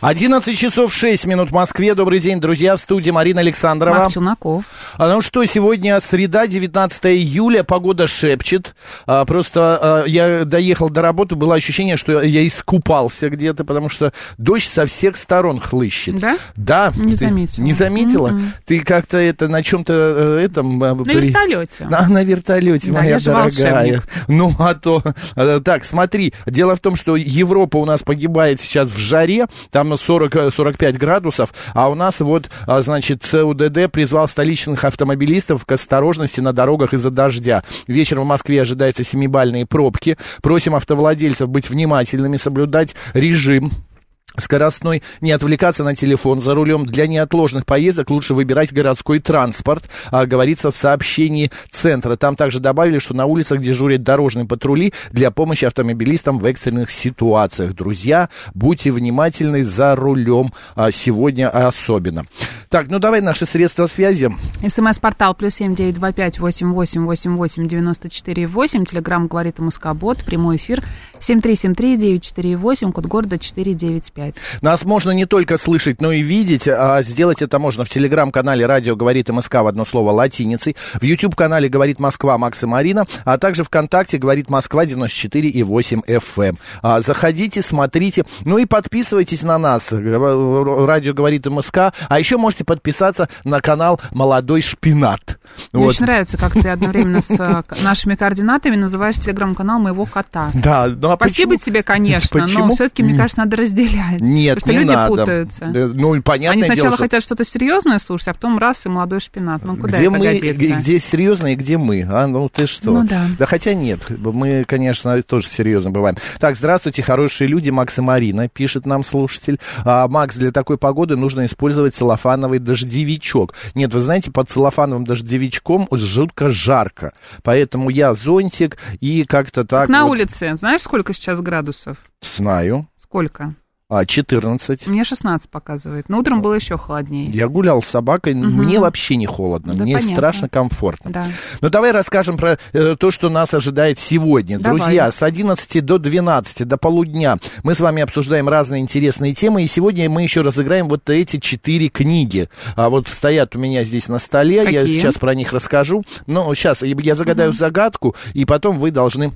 11 часов 6 минут в Москве. Добрый день, друзья. В студии Марина Александрова. Челноков. А, ну что, сегодня среда, 19 июля, погода шепчет. А, просто а, я доехал до работы, было ощущение, что я искупался где-то, потому что дождь со всех сторон хлыщет. Да? Да. Не Ты заметила. Не заметила? М-м. Ты как-то это на чем-то э, этом... На вертолете. На, на вертолете, Да, моя дорогая. волшебник. Ну, а то... э, Так, смотри, дело в том, что Европа у нас погибает сейчас в жаре, там 40-45 градусов, а у нас вот, а, значит, ЦУДД призвал столичных автомобилистов к осторожности на дорогах из-за дождя. Вечером в Москве ожидаются семибальные пробки. Просим автовладельцев быть внимательными, соблюдать режим скоростной, не отвлекаться на телефон за рулем. Для неотложных поездок лучше выбирать городской транспорт, а, говорится в сообщении центра. Там также добавили, что на улицах дежурят дорожные патрули для помощи автомобилистам в экстренных ситуациях. Друзья, будьте внимательны за рулем а, сегодня особенно. Так, ну давай наши средства связи. СМС-портал плюс семь девять два пять восемь восемь восемь восемь девяносто четыре восемь. Телеграмм говорит Москобот. Прямой эфир семь три семь три девять четыре восемь. Код города четыре девять пять. Нас можно не только слышать, но и видеть. А сделать это можно в телеграм-канале «Радио говорит МСК» в одно слово латиницей, в YouTube-канале «Говорит Москва» Макс и Марина, а также ВКонтакте «Говорит Москва» 94,8 FM. А, заходите, смотрите, ну и подписывайтесь на нас. «Радио говорит МСК», а еще можете подписаться на канал «Молодой шпинат». Мне Вот. очень нравится, как ты одновременно с э, нашими координатами называешь телеграм-канал моего кота. Да, ну а Спасибо почему? тебе, конечно, Почему? но все-таки, мне кажется, надо разделять. Нет, Потому что не люди надо. путаются. Да, ну, понятное Они сначала дело, что... хотят что-то серьезное слушать, а потом раз и молодой шпинат. Ну куда где это мы, годится? где серьезно и где мы, а? Ну ты что? Ну да. хотя нет, мы, конечно, тоже серьезно бываем. Так, здравствуйте, хорошие люди, Макс и Марина, пишет нам слушатель. А, Макс, для такой погоды нужно использовать целлофановый дождевичок. Нет, вы знаете, под целлофановым дождевичком жутко жарко, поэтому я зонтик и как-то так. На вот улице, знаешь, сколько сейчас градусов? Знаю. Сколько? А, 14. Мне 16 показывает. Но утром было еще холоднее. Я гулял с собакой, мне вообще не холодно, Да, мне понятно. страшно комфортно. Да. Ну, давай расскажем про э, то, что нас ожидает сегодня. Давай. Друзья, с 11 до 12, до полудня мы с вами обсуждаем разные интересные темы, и сегодня мы еще разыграем вот эти четыре книги. А вот стоят у меня здесь на столе, я Какие? сейчас про них расскажу. Но сейчас я загадаю загадку, и потом вы должны...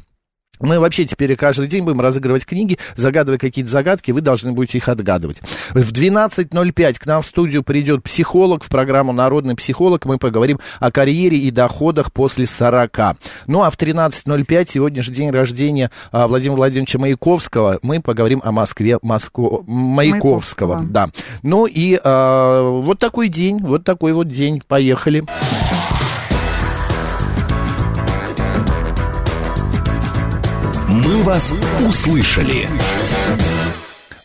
Мы вообще теперь каждый день будем разыгрывать книги, загадывая какие-то загадки, вы должны будете их отгадывать. В 12.05 к нам в студию придет психолог в программу «Народный психолог». Мы поговорим о карьере и доходах после 40. Ну а в 13.05, сегодня же день рождения а, Владимира Владимировича Маяковского, мы поговорим о Москве Моско... Маяковского. Маяковского. Да. Ну и а, вот такой день, вот такой вот день. Поехали. «Мы вас услышали».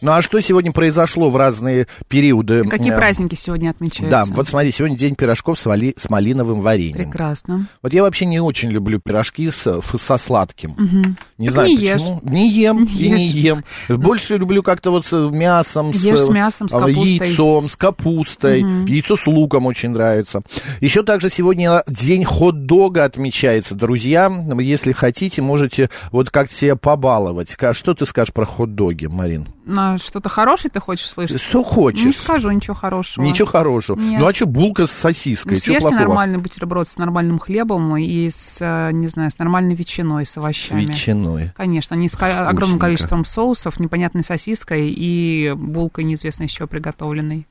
Ну а что сегодня произошло в разные периоды? Какие Э, праздники сегодня отмечаются? Да, вот смотри, сегодня день пирожков с, вали- с малиновым вареньем. Прекрасно. Вот я вообще не очень люблю пирожки с, со сладким. Не Так знаю не ешь. почему. Не ем Не и не ешь. ем. Больше люблю как-то вот с мясом, Ешь с э, мясом, с а, капустой. яйцом, с капустой. Яйцо с луком очень нравится. Еще также сегодня день хот-дога отмечается. Друзья, если хотите, можете вот как себя побаловать. Что ты скажешь про хот-доги, Марин? На что-то хорошее ты хочешь слышать? Что Не хочешь? скажу ничего хорошего. Ничего хорошего. Нет. Ну а что, булка с Ну, сосиской? Что съешьте нормальный бутерброд с нормальным хлебом и с, э, не знаю, с нормальной ветчиной, с С овощами. ветчиной. Конечно, не с ко- огромным Вкусненько. количеством соусов, непонятной сосиской и булкой неизвестно из чего приготовленной.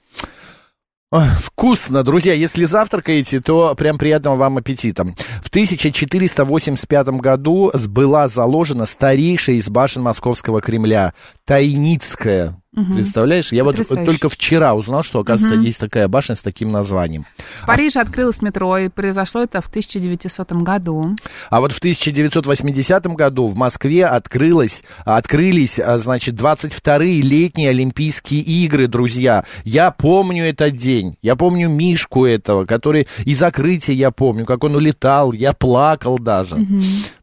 Ой, Вкусно, друзья. Если завтракаете, то прям приятного вам аппетита. В 1485 году была заложена старейшая из башен Московского Кремля. Тайницкая. Представляешь? Я вот Потрясающе. только вчера узнал, что, оказывается, есть такая башня с таким названием. В Париже открылось метро, и произошло это в 1900 году. А вот в 1980 году в Москве открылось, открылись, а, значит, 22-е летние Олимпийские игры, друзья. Я помню этот день. Я помню Мишку этого, который и закрытие я помню, как он улетал. Я плакал даже.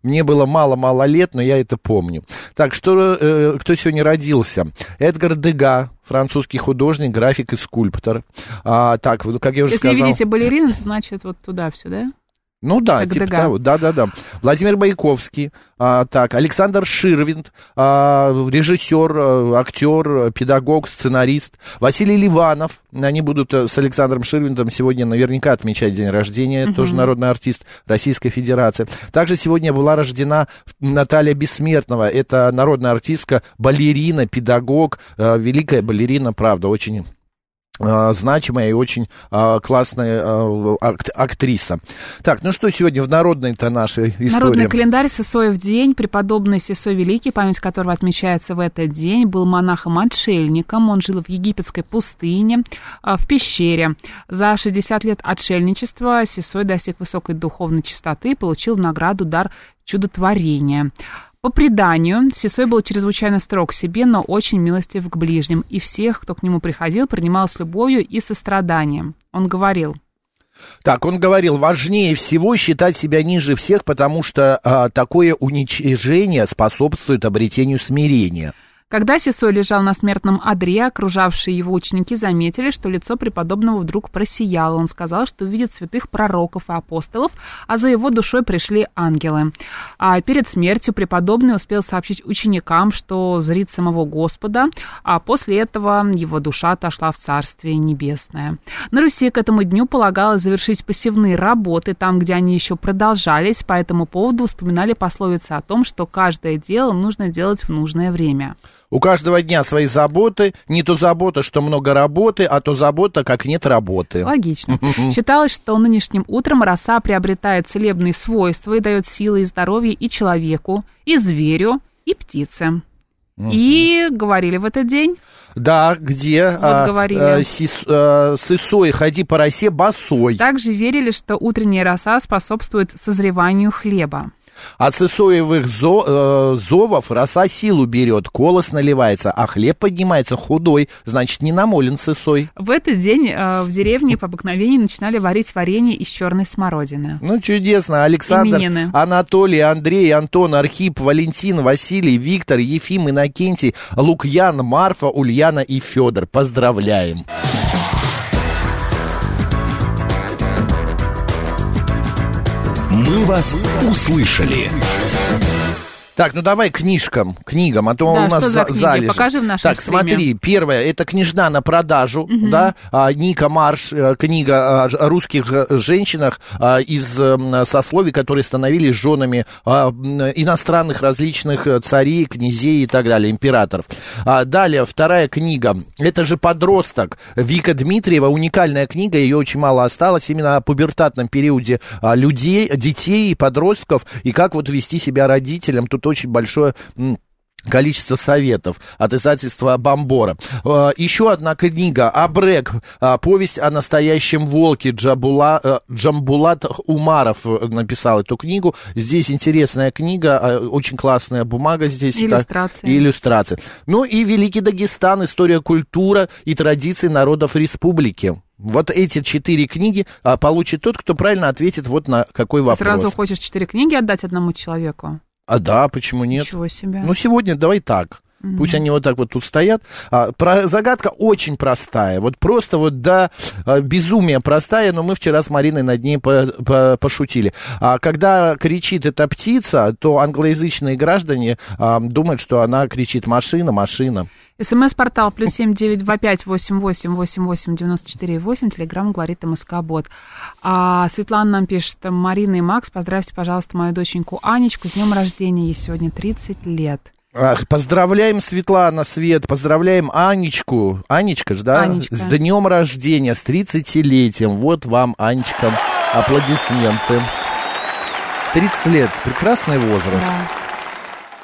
Мне было мало-мало лет, но я это помню. Так, что, э, кто сегодня родился? Эдгар Дега, французский художник, график и скульптор. А, так, как я уже Если сказал... видите балерин, значит вот туда все, да? Ну да, Как типа того. Да, да, да. Владимир Байковский, а, так, Александр Ширвинд, а, режиссер, а, актер, педагог, сценарист. Василий Ливанов. Они будут э, с Александром Ширвиндом сегодня наверняка отмечать день рождения. Тоже народный артист Российской Федерации. Также сегодня была рождена Наталья Бессмертного. Это народная артистка, балерина, педагог, э, великая балерина, правда, очень значимая и очень а, классная ак- актриса. Так, ну что сегодня в народной-то нашей истории? Народный календарь Сысоев день. Преподобный Сысой Великий, память которого отмечается в этот день, был монахом-отшельником. Он жил в египетской пустыне, в пещере. За 60 лет отшельничества Сысой достиг высокой духовной чистоты и получил награду дар чудотворения. По преданию, Сисой был чрезвычайно строг к себе, но очень милостив к ближним, и всех, кто к нему приходил, принимал с любовью и состраданием. Он говорил, Так, он говорил, важнее всего считать себя ниже всех, потому что а, такое уничижение способствует обретению смирения. Когда Сисой лежал на смертном одре, окружавшие его ученики заметили, что лицо преподобного вдруг просияло. Он сказал, что видит святых пророков и апостолов, а за его душой пришли ангелы. А перед смертью преподобный успел сообщить ученикам, что зрит самого Господа, а после этого его душа отошла в Царствие Небесное. На Руси к этому дню полагалось завершить посевные работы там, где они еще продолжались. По этому поводу вспоминали пословицы о том, что каждое дело нужно делать в нужное время. У каждого дня свои заботы. Не то забота, что много работы, а то забота, как нет работы. Логично. Считалось, что нынешним утром роса приобретает целебные свойства и дает силы и здоровье и человеку, и зверю, и птице. И говорили в этот день, Да, где? Вот говорили. сис- а, сысой, ходи по росе босой. также верили, что утренняя роса способствует созреванию хлеба. От сысоевых зо- э, зовов роса силу берет, колос наливается, а хлеб поднимается худой, значит, не намолен сысой. В этот день э, в деревне по обыкновению начинали варить варенье из черной смородины. Ну, чудесно. Александр, Именины. Анатолий, Андрей, Антон, Архип, Валентин, Василий, Виктор, Ефим, Иннокентий, Лукьян, Марфа, Ульяна и Федор. Поздравляем. «Мы вас услышали». Так, ну давай книжкам, книгам, а то Да, у нас за залежи. Покажи в нашем Так, стриме. смотри, первое, это книжна на продажу, да, а, Ника Марш, э, книга о русских э, женщинах а, из м, сословий, которые становились женами а, иностранных различных э, царей, князей и так далее, императоров. А, далее, вторая книга, это же подросток, Вика Дмитриева, уникальная книга, ее очень мало осталось, именно о пубертатном периоде людей, детей и подростков, и как вот вести себя родителям, тут очень большое... Количество советов от издательства Бомбора. Э, Еще одна книга Абрек. э, Повесть о настоящем волке. Джабула, э, Джамбулат Умаров э, написал эту книгу. Здесь интересная книга, э, очень классная бумага здесь. И так, иллюстрации. Ну и Великий Дагестан. История, культура и традиции народов республики. Вот эти четыре книги а, получит тот, кто правильно ответит вот на какой Ты вопрос. Сразу хочешь четыре книги отдать одному человеку? А да, почему нет? Ничего себе. Ну, сегодня давай так. Пусть они вот так вот тут стоят. А, про, загадка очень простая. Вот просто вот до а, безумия простая, но мы вчера с Мариной над ней по- по- пошутили. А, когда кричит эта птица, то англоязычные граждане а, думают, что она кричит «машина, машина». СМС-портал плюс семь девять два пять восемь восемь восемь восемь девяносто четыре восемь. Телеграмм говорит МСК Бот. А, Светлана нам пишет, Марина и Макс, поздравьте, пожалуйста, мою доченьку Анечку с днем рождения. Ей сегодня 30 лет. Ах, поздравляем, Светлана, Свет, поздравляем Анечку. Анечка же, да? Анечка. С днем рождения, с 30-летием. Вот вам, Анечка, аплодисменты. 30 лет, прекрасный возраст. Да.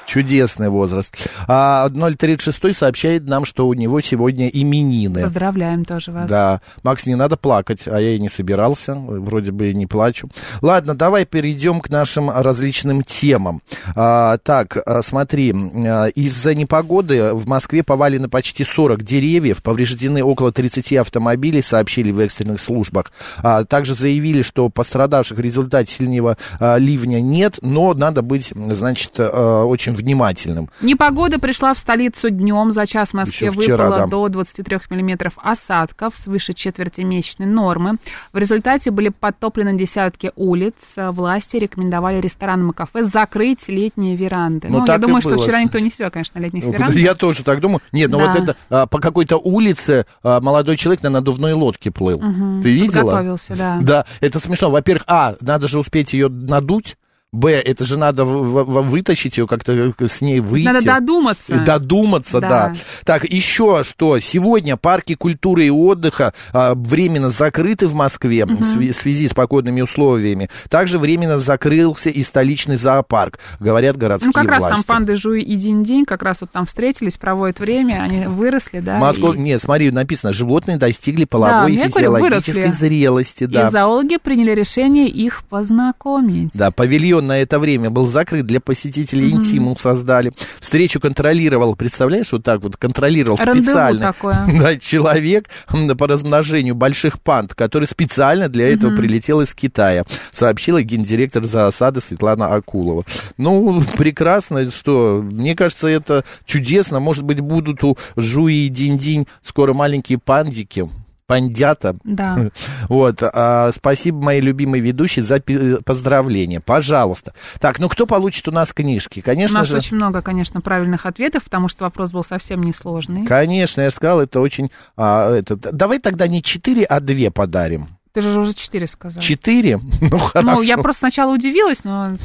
Чудесный возраст. А 036 сообщает нам, что у него сегодня именины. Поздравляем тоже вас. Да. Макс, не надо плакать, а я и не собирался, вроде бы и не плачу. Ладно, давай перейдем к нашим различным темам. А, так, а, смотри, а, из-за непогоды в Москве повалено почти 40 деревьев, повреждены около 30 автомобилей, сообщили в экстренных службах. А, также заявили, что пострадавших в результате сильного а, ливня нет, но надо быть, значит, а, очень внимательным. Непогода пришла в столицу днем. За час в Москве Еще вчера, выпало да. до 23 миллиметров осадков свыше четверти месячной нормы. В результате были подтоплены десятки улиц. Власти рекомендовали ресторанам и кафе закрыть летние веранды. Ну, Ну, я думаю, что было. вчера никто не сидел, конечно, на летних Ну, верандах. Я тоже так думаю. Нет, ну Да. вот это а, по какой-то улице а, молодой человек на надувной лодке плыл. Ты видела? Подготовился, да. Да, это смешно. Во-первых, а, надо же успеть ее надуть. Б, это же надо вытащить ее, как-то э, с ней выйти. Надо додуматься. И додуматься, да. Да. Так, еще что? Сегодня парки культуры и отдыха а, временно закрыты в Москве в сви- в связи с погодными условиями. Также временно закрылся и столичный зоопарк, говорят городские Ну, как раз там власти. панды Жуй и Динь-Динь как раз вот там встретились, проводят время, они выросли, да. Москва... и- Нет, смотри, написано, животные достигли половой и я говорю, физиологической выросли. зрелости. Да. И зоологи приняли решение их познакомить. Да, павильон на это время был закрыт для посетителей интиму создали. Встречу контролировал, представляешь, вот так вот контролировал Рандеву специально. такое. Да, человек по размножению больших панд, который специально для этого прилетел из Китая, сообщила гендиректор зоосада Светлана Акулова. Ну, прекрасно, что, мне кажется, это чудесно. Может быть, будут у Жуи и Динь-Динь скоро маленькие пандики, пандята. Да. Вот, а, спасибо, мои любимые ведущие, за поздравления. Пожалуйста. Так, ну кто получит у нас книжки? У Конечно нас же. очень много, конечно, правильных ответов, потому что вопрос был совсем несложный. Конечно, я сказал, это очень... а, это, давай тогда не 4, а 2 подарим. Ты же уже четыре сказал. 4? Ну, хорошо. Ну, я просто сначала удивилась, но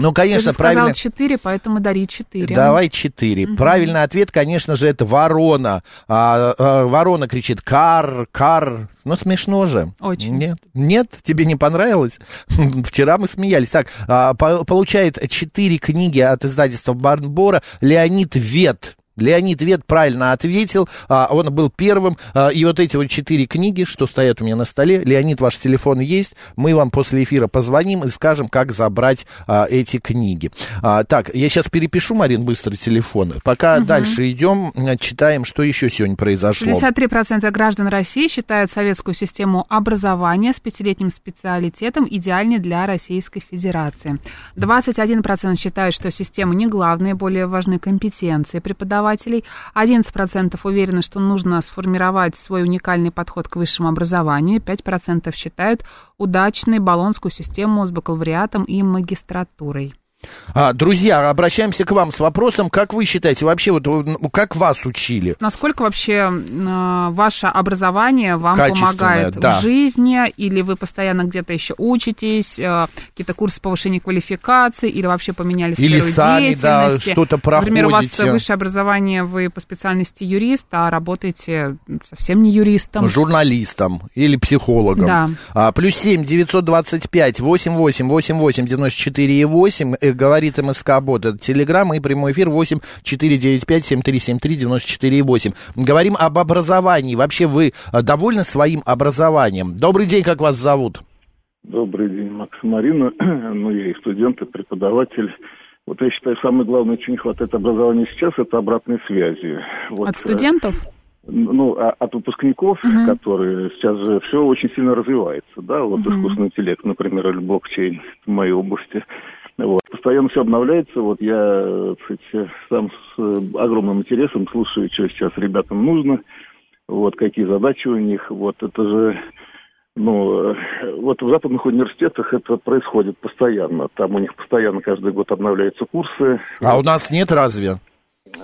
Ну, ты конечно, же сказал правильно. четыре, поэтому дари четыре. Давай 4. Правильный ответ, конечно же, это ворона. А, а, ворона кричит «кар, кар». Ну, смешно же. Очень. Нет? Нет? Тебе не понравилось? Вчера мы смеялись. Так, а, по- получает 4 книги от издательства Барнбора Леонид Вет. Леонид Вет правильно ответил, а, он был первым, а, и вот эти вот четыре книги, что стоят у меня на столе, Леонид, ваш телефон есть, мы вам после эфира позвоним и скажем, как забрать а, эти книги. А, так, я сейчас перепишу, Марин, быстро телефон. Пока дальше идем, а, читаем, что еще сегодня произошло. 63% граждан России считают советскую систему образования с пятилетним специалитетом идеальной для Российской Федерации. 21% считают, что система не главная, более важны компетенции преподавателей. 11% уверены, что нужно сформировать свой уникальный подход к высшему образованию. 5% считают удачной баллонскую систему с бакалавриатом и магистратурой. А, друзья, обращаемся к вам с вопросом, как вы считаете, вообще, вот, ну, как вас учили? Насколько вообще э, ваше образование вам помогает да. в жизни, или вы постоянно где-то еще учитесь, э, какие-то курсы повышения квалификации, или вообще поменяли Или сферу сами, да, что-то Например, у вас проходите. высшее образование, вы по специальности юрист, а работаете совсем не юристом. журналистом или психологом. Да. А, плюс семь девятьсот двадцать пять восемь восемь восемь восемь девяносто четыре и восемь говорит МСК Бот. Это Телеграм и прямой эфир восемь четыре девять пять семь три семь три девяносто четыре и восемь. Говорим об образовании. Вообще вы а, довольны своим образованием? Добрый день, как вас зовут? Добрый день, Макс Марина. Ну, я и студент, и преподаватель. Вот я считаю, самое главное, чего не хватает образования сейчас, это обратной связи. Вот, От э, студентов? Ну, а от выпускников, которые сейчас же все очень сильно развивается, да, вот искусственный интеллект, например, или блокчейн в моей области. Вот. Постоянно все обновляется. Вот я, сказать, сам с э, огромным интересом слушаю, что сейчас ребятам нужно, вот какие задачи у них. Вот это же ну, э, вот в западных университетах это происходит постоянно. Там у них постоянно каждый год обновляются курсы. А у нас нет разве?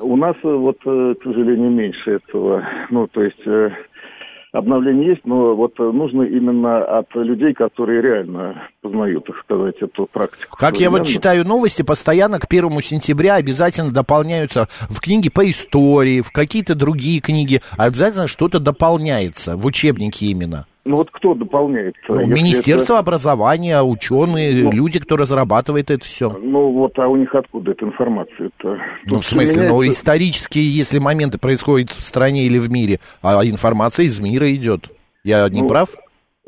У нас э, вот, к сожалению, меньше этого. Ну, то есть обновление есть, но вот э, нужно именно от людей, которые реально познают, так сказать, эту практику. Как я вот читаю новости, постоянно к первому сентября обязательно дополняются в книги по истории, в какие-то другие книги. Обязательно что-то дополняется в учебнике именно. Ну вот кто дополняет? Ну, Министерство это- образования, ученые, Ну. люди, кто разрабатывает это все. Ну вот, а у них откуда эта информация-то? Ну, Тут в смысле, ну, меняется- исторически, если моменты происходят в стране или в мире, а информация из мира идет. Я не Ну, прав?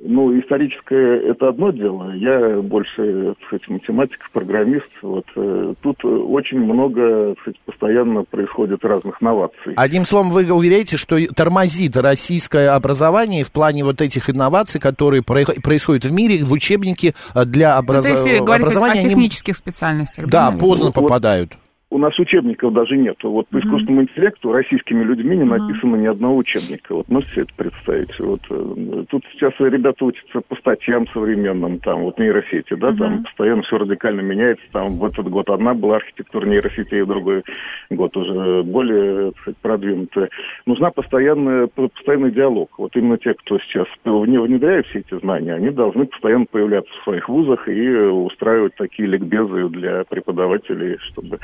Ну, историческое это одно дело. Я больше, так сказать, математик, программист. Вот э, тут э, очень много, так сказать, постоянно происходит разных новаций. Одним словом, вы уверяете, что тормозит российское образование в плане вот этих инноваций, которые про- происходят в мире, в учебнике э, для образ- Это если говорить о образования. они- технических специальностях. Да, наверное? поздно Вот- попадают. У нас учебников даже нет. Вот по искусственному интеллекту российскими людьми не написано ни одного учебника. Вот можете себе это представить? Вот, э, тут сейчас ребята учатся по статьям современным, там, вот нейросети, да, там постоянно все радикально меняется. Там в этот год одна была архитектура нейросетей, в другой год уже более, сказать, продвинутая. Нужна постоянная, по- постоянный диалог. Вот именно те, кто сейчас вне- внедряет все эти знания, они должны постоянно появляться в своих вузах и э, устраивать такие ликбезы для преподавателей, чтобы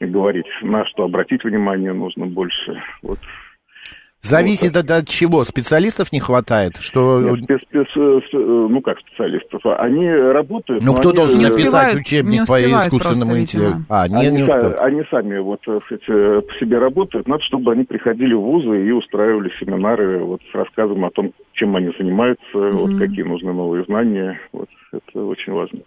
говорить, на что обратить внимание нужно больше. Вот. Зависит от, от чего? Специалистов не хватает? Что... Нет, спец- спец- ну как специалистов, они работают. Ну, кто они, должен написать учебник не по искусственному интеллекту? А, не, они, не са- успевают. они сами вот, э, э, по себе работают. Надо, чтобы они приходили в вузы и устраивали семинары вот, с рассказом о том, чем они занимаются, вот, какие нужны новые знания. Вот, это очень важно.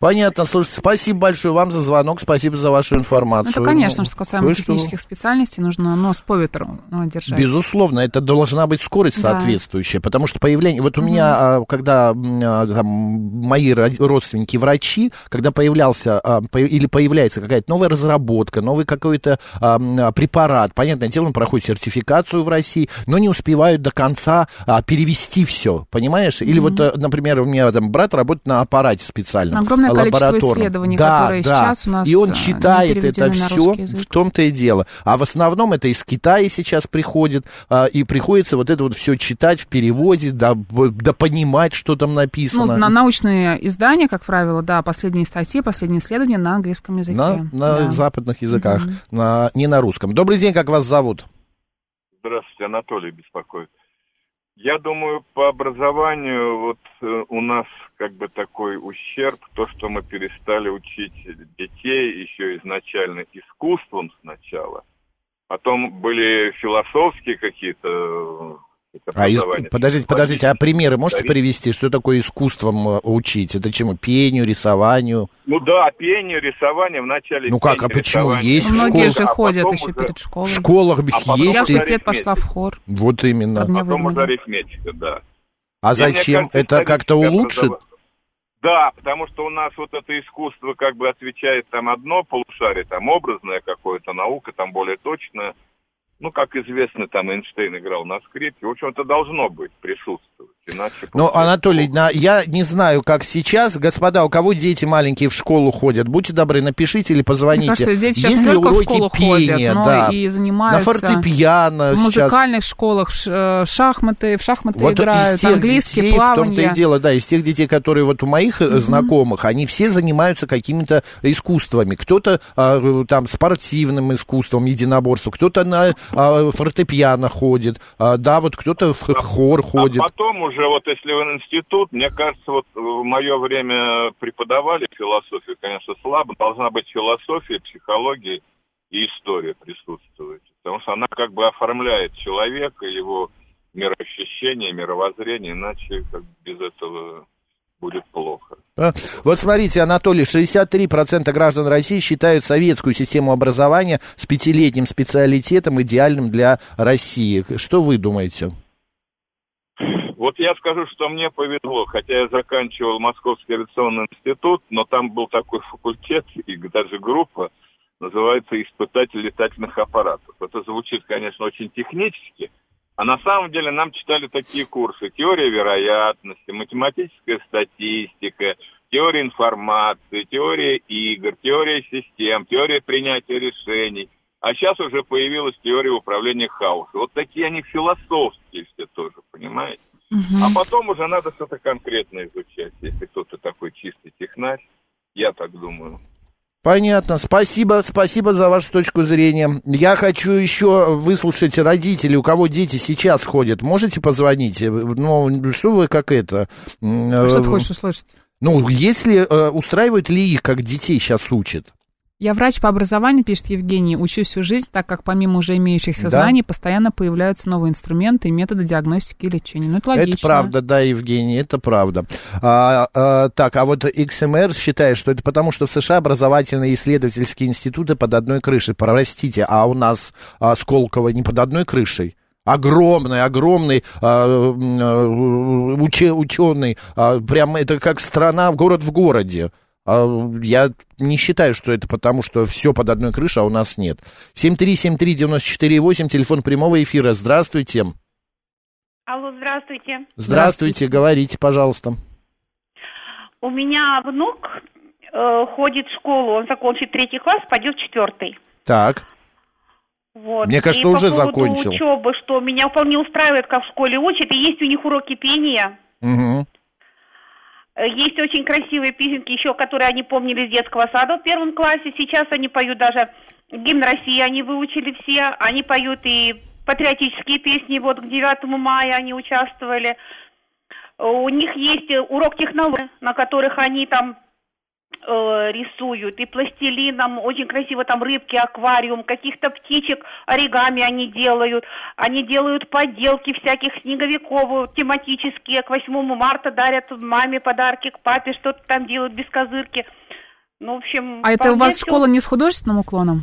Понятно, слушайте, спасибо большое вам за звонок, спасибо за вашу Ну, информацию. это, конечно, Ну, что касаемо кое-что- технических специальностей, нужно нос по ветру э, держать. Безусловно, это должна быть скорость Да. соответствующая, потому что появление... Вот у меня, а, когда а, там, мои ро- родственники врачи, когда появлялся а, или появляется какая-то новая разработка, новый какой-то препарат, понятное дело, он проходит сертификацию в России, но не успевают до конца перевести все, понимаешь? Или вот, э, например, у меня там брат работает на аппарате специальном. Огромное количество лабораторном. исследований, Да, которые да. сейчас у нас, И он э, читает не это все, в том-то и дело. А в основном это из Китая сейчас приходит, а, и приходится вот это вот все читать в переводе, да, да понимать, что там Ну, написано. на научные издания, как правило, да, последние статьи, последние исследования на английском языке. на, на Да. западных языках, на, не на русском. Добрый день, как вас зовут? Здравствуйте, Анатолий беспокоит. Я думаю, по образованию вот э, у нас как бы такой ущерб, то, что мы перестали учить детей еще изначально искусством сначала. Потом были философские какие-то э, А, из- подождите, подождите, а примеры можете привести? Что такое искусством э, учить? Это чему? Пению, рисованию? Ну да, пение, рисование вначале. Ну как, а почему? рисование. Есть Ну, в Многие школах? же А ходят потом еще уже- перед школой. В школах А потом Я в есть? уже и- 6 лет пошла в хор. Вот именно. Меня Потом уже арифметика, да. А И зачем? кажется, Это как-то улучшит? Да, потому что у нас вот это искусство как бы отвечает там одно полушарие, там образное какое-то, наука там более точная. Ну, как известно, там Эйнштейн играл на скрипке. В общем, это должно быть, присутствовать. Иначе Ну, Анатолий, на- я не знаю, как сейчас. Господа, у кого дети маленькие в школу ходят, будьте добры, напишите или Мне позвоните. кажется, дети сейчас Есть не только в школу пения, ходят, но да, и на занимаются фортепиано в сейчас. музыкальных школах, в ш- э, шахматы, в шахматы Вот играют, английский, детей, в том-то плавание. и дело, да, из тех детей, которые вот у моих э, знакомых, они все занимаются какими-то искусствами. Кто-то а, э, там спортивным искусством, единоборством, кто-то на а, фортепиано ходит, а, да, вот кто-то в хор ходит. А потом уже, вот если в институт, мне кажется, вот в мое время преподавали философию, конечно, слабо. Должна быть философия, психология и история присутствовать. Потому что она как бы оформляет человека, его мироощущение, мировоззрение, иначе как без этого будет плохо. А, Вот смотрите, Анатолий, 63% граждан России считают советскую систему образования с пятилетним специалитетом идеальным для России. Что вы думаете? Вот я скажу, что мне повезло, хотя я заканчивал Московский авиационный институт, но там был такой факультет и даже группа, называется «Испытатель летательных аппаратов». Это звучит, конечно, очень технически, а на самом деле нам читали такие курсы. Теория вероятности, математическая статистика, теория информации, теория игр, теория систем, теория принятия решений. А сейчас уже появилась теория управления хаосом. Вот такие они философские все тоже, понимаете? А потом уже надо что-то конкретное изучать, если кто-то такой чистый технарь. Я так думаю. Понятно. Спасибо, спасибо за вашу точку зрения. Я хочу еще выслушать родителей, у кого дети сейчас ходят. Можете позвонить? Ну, что вы как это? Что ты хочешь услышать? Ну, если э, устраивают ли их, как детей сейчас учат? Я врач по образованию, пишет Евгений, учусь всю жизнь, так как помимо уже имеющихся Да. знаний, постоянно появляются новые инструменты и методы диагностики и лечения. Ну, это логично. Это правда, да, Евгений, это правда. А, а, так, а вот XMR считает, что это потому, что в США образовательные и исследовательские институты под одной крышей. Простите, а у нас а, Сколково не под одной крышей? Огромный, огромный уче- ученый, а, прям это как страна, город в городе. А, Я не считаю, что это потому, что все под одной крышей, а у нас нет. 7373948, телефон прямого эфира. Здравствуйте. Алло, здравствуйте. Здравствуйте, говорите, пожалуйста. У меня внук э, ходит в школу, он закончит третий класс, пойдет в четвертый. Так, Вот. Мне кажется, и уже по поводу закончил. учебы, что меня вполне устраивает, как в школе учат, и есть у них уроки пения. Мгм. Э, Есть очень красивые песенки еще, которые они помнили с детского сада в первом классе. Сейчас они поют даже гимн России, они выучили все. Они поют и патриотические песни, вот к 9 мая они участвовали. У них есть э, урок технологий, на которых они там э, рисуют и пластилином, очень красиво там рыбки, аквариум, каких-то птичек, оригами они делают, они делают поделки всяких снеговиков тематические, к 8 марта дарят маме подарки, к папе что-то там делают без козырки. Ну, в общем... А это у вас всё- школа не с художественным уклоном?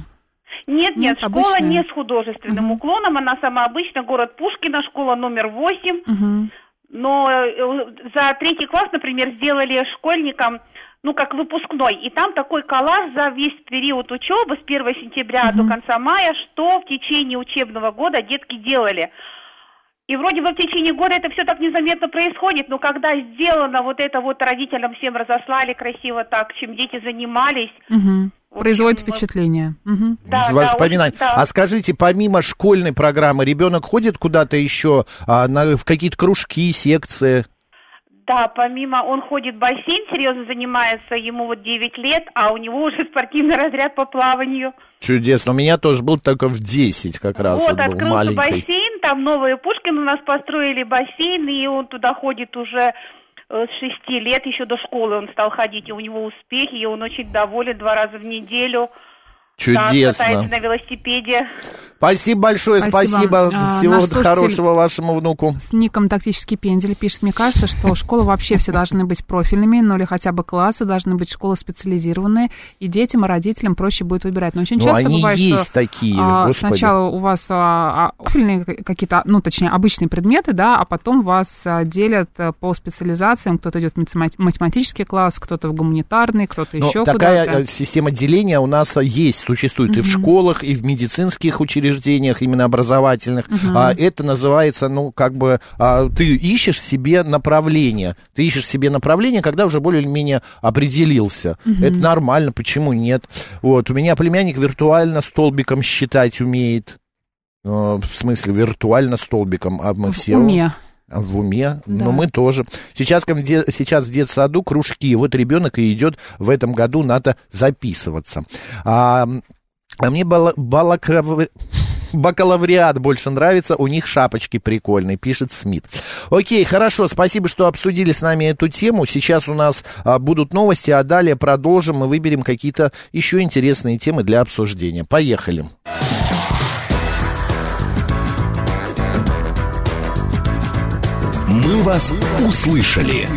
Нет, нет, Нет, школа обычная? не с художественным уклоном, она сама обычная, город Пушкина, школа номер 8. Мгм. Но э, за третий класс, например, сделали школьникам, ну, как выпускной. И там такой коллаж за весь период учебы с 1 сентября до конца мая, что в течение учебного года детки делали. И вроде бы в течение года это все так незаметно происходит, но когда сделано вот это вот родителям всем разослали красиво так, чем дети занимались, Мгм. В Производит общем, впечатление. Мгм. да, да, очень, да. А скажите, помимо школьной программы, ребенок ходит куда-то еще а, на, в какие-то кружки, секции? Да, помимо он ходит в бассейн, серьезно занимается, ему вот 9 лет, а у него уже спортивный разряд по плаванию. Чудесно. У меня тоже был только в 10 как раз. вот, Вот, был открылся маленький. бассейн, там новые Пушкин у нас построили бассейн, и он туда ходит уже э, с 6 лет, еще до школы он стал ходить, и у него успехи, и он очень доволен два раза в неделю. Да, Чудесно. катается на велосипеде. Спасибо большое, Спасибо. спасибо. А, Всего хорошего вашему внуку. С ником «Тактический пендель» пишет, мне кажется, что школы вообще все должны быть профильными, ну или хотя бы классы должны быть школы специализированные, и детям и родителям проще будет выбирать. Но очень Ну, часто они бывает, есть что такие, а, сначала у вас а, а, профильные какие-то, ну точнее обычные предметы, да, а потом вас делят а, по специализациям, кто-то идет в математи- математический класс, кто-то в гуманитарный, кто-то Но еще такая куда-то. э, система деления у нас есть, существует и в школах, и в медицинских учреждениях, именно образовательных. А, это называется, ну, как бы, а, ты ищешь себе направление. Ты ищешь себе направление, когда уже более-менее определился. Это нормально, почему нет? Вот, у меня племянник виртуально столбиком считать умеет. Э, В смысле, виртуально столбиком, а мы в все... уме. А В уме, Да. но мы тоже. Сейчас, сейчас в детсаду кружки, вот ребенок и идет в этом году, надо записываться. А, а мне бала- балаклав- бакалавриат больше нравится, у них шапочки прикольные, пишет Смит. Окей, хорошо, спасибо, что обсудили с нами эту тему. Сейчас у нас а, будут новости, а далее продолжим и выберем какие-то еще интересные темы для обсуждения. Поехали. «Мы вас услышали».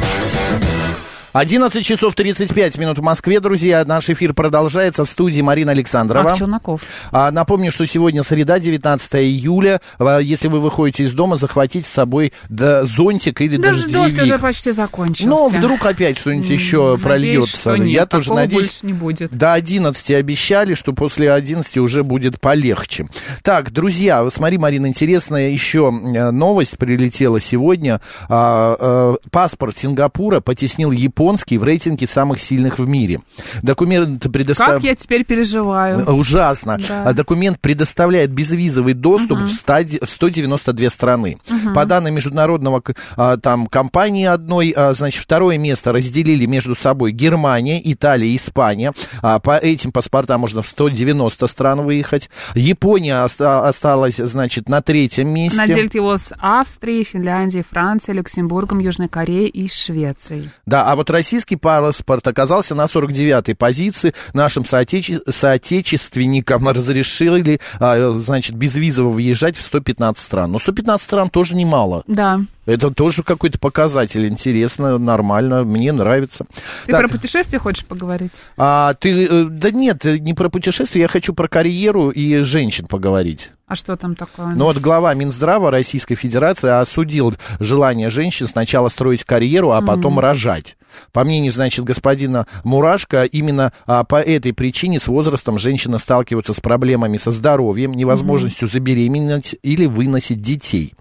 11 часов 35 минут в Москве, друзья. Наш эфир продолжается в студии Марина Александрова. Ах, Челноков. А, напомню, что сегодня среда, 19 июля. А, Если вы выходите из дома, захватите с собой да, зонтик или Даже дождь дождевик. уже почти закончился. Но вдруг опять что-нибудь еще Надеюсь, прольется. что нет, Я тоже надеюсь. не будет. До 11 обещали, что после 11 уже будет полегче. Так, друзья, смотри, Марина, интересная еще э, новость прилетела сегодня. А, э, паспорт Сингапура потеснил Японию японский в рейтинге самых сильных в мире. Документ предоставляет... Как я теперь переживаю. Ужасно. Да. А Документ предоставляет безвизовый доступ в, стади- в 192 страны. По данным международного а, там компании одной, а, значит, второе место разделили между собой Германия, Италия, Испания. По этим паспортам можно в 190 стран выехать. Япония оста- осталась, значит, на третьем месте. Она делит его с Австрией, Финляндией, Францией, Люксембургом, Южной Кореей и Швецией. Да, а вот российский паспорт оказался на 49-й позиции. Нашим соотече- соотечественникам разрешили, а, значит, безвизово въезжать в 115 стран. Но 115 стран тоже немало. Да. Это тоже какой-то показатель. Интересно, нормально, мне нравится. Ты Так, про путешествия хочешь поговорить? а, ты, э, да нет, не про путешествия, я хочу про карьеру и женщин поговорить. А что там такое? Ну вот глава Минздрава Российской Федерации осудил желание женщин сначала строить карьеру, а потом рожать. По мнению, значит, господина Мурашко, именно а, по этой причине с возрастом женщины сталкиваются с проблемами со здоровьем, невозможностью забеременеть или выносить детей.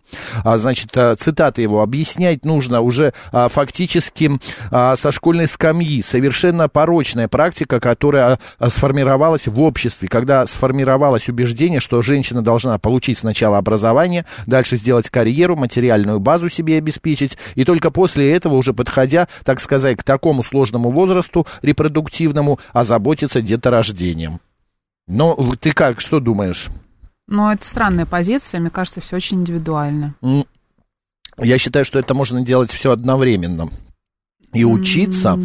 А, значит, а, цитата его, объяснять нужно уже а, фактически а, со школьной скамьи. Совершенно порочная практика, которая а, сформировалась в обществе, когда сформировалось убеждение, что женщина должна получить сначала образование, дальше сделать карьеру, материальную базу себе обеспечить, и только после этого, уже подходя, так сказать, к такому сложному возрасту репродуктивному, озаботиться деторождением. Ну, ты как, что думаешь? Ну, это странная позиция, мне кажется, все очень индивидуально. Я считаю, что это можно делать все одновременно. И учиться.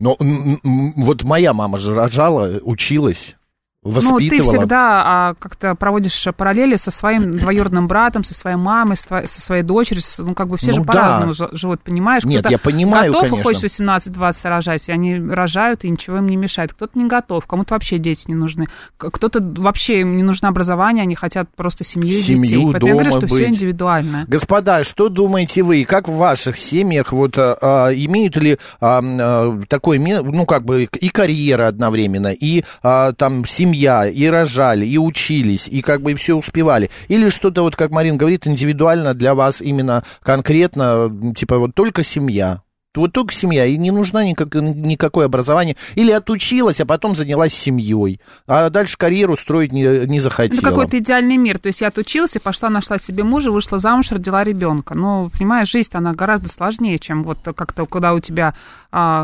Но вот моя мама же рожала, училась, Ну, ты воспитывала. всегда а, как-то проводишь параллели со своим двоюродным братом, со своей мамой, со своей дочерью. Ну, как бы все Ну же да. по-разному жи- живут, понимаешь? Нет, я понимаю, готов конечно. хочет 18-20 рожать, и они рожают, и ничего им не мешает. Кто-то не готов, кому-то вообще дети не нужны. Кто-то вообще им не нужно образование, они хотят просто семью Семью, детей. Поэтому я говорю, дома что все быть. индивидуально. Господа, что думаете вы? Как в ваших семьях вот а, а, имеют ли а, а, такой, ну как бы и карьера одновременно, и а, там семья, и рожали, и учились, и как бы и все успевали? Или что-то вот, как Марин говорит, индивидуально для вас именно конкретно, типа вот только семья? Вот только семья, и не нужна никак, никакое образование. Или отучилась, а потом занялась семьей. А дальше карьеру строить не, не захотела. Это какой-то идеальный мир. То есть я отучилась и пошла, нашла себе мужа, вышла замуж, родила ребенка. Но, понимаешь, жизнь она гораздо сложнее, чем вот как-то, когда у тебя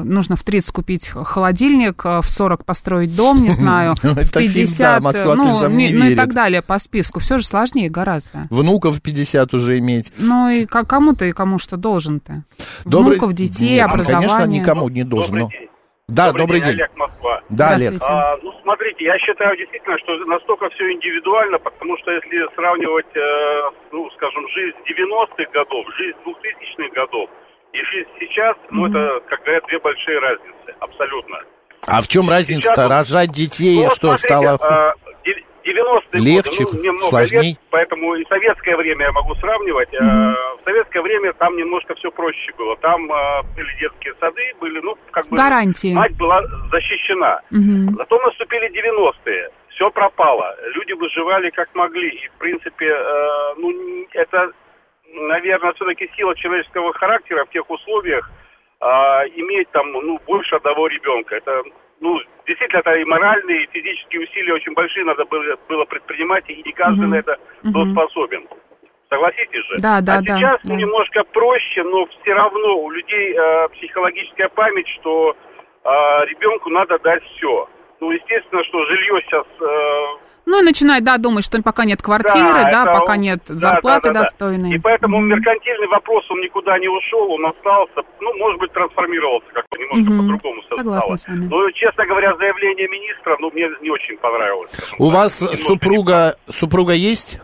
нужно в 30 купить холодильник, а, в 40 построить дом, не знаю, в Это фильм, 50, да, «Москва ну, ну и верит». так далее по списку. Все же сложнее гораздо. Внуков 50 уже иметь. Ну и кому ты и кому что должен ты? Добрый- Внуков, детей, Нет, образование. Конечно, никому не должен. Добрый но- день. Да, добрый, день. Олег Москва. Да, Олег. А, ну, смотрите, я считаю действительно, что настолько все индивидуально, потому что если сравнивать, э, ну, скажем, жизнь 90-х годов, жизнь 2000-х годов и жизнь сейчас, ну, это, как говорят, две большие разницы, абсолютно. А в чем разница-то? Сейчас- Рожать детей, Ну, что смотрите, стало... а, де- 90-е Легче, годы, ну, мне много сложней? лет, поэтому и советское время я могу сравнивать. А, В советское время там немножко все проще было. Там а, были детские сады, были, ну, как бы... Гарантии. Мать была защищена. Мгм. Зато наступили 90-е. Все пропало. Люди выживали как могли. И, в принципе, э, ну, это, наверное, все-таки сила человеческого характера в тех условиях а, иметь там, ну, больше одного ребенка. Это, ну, действительно, это и моральные, и физические усилия очень большие надо было, было предпринимать, и не каждый Мгм. на это был Мгм. способен. Согласитесь же? Да, да, а да, сейчас да. немножко проще, но все равно у людей э, психологическая память, что э, ребенку надо дать все. Ну, естественно, что жилье сейчас... э, Ну и начинает, да, думать, что пока нет квартиры, да, это пока нет да, зарплаты да, да, да. достойной. И поэтому Мгм. меркантильный вопрос, он никуда не ушел, он остался, ну, может быть, трансформировался как-то немножко Мгм. по-другому Согласна стало. с вами. Но, честно говоря, заявление министра, ну, мне не очень понравилось. У вас супруга, супруга есть?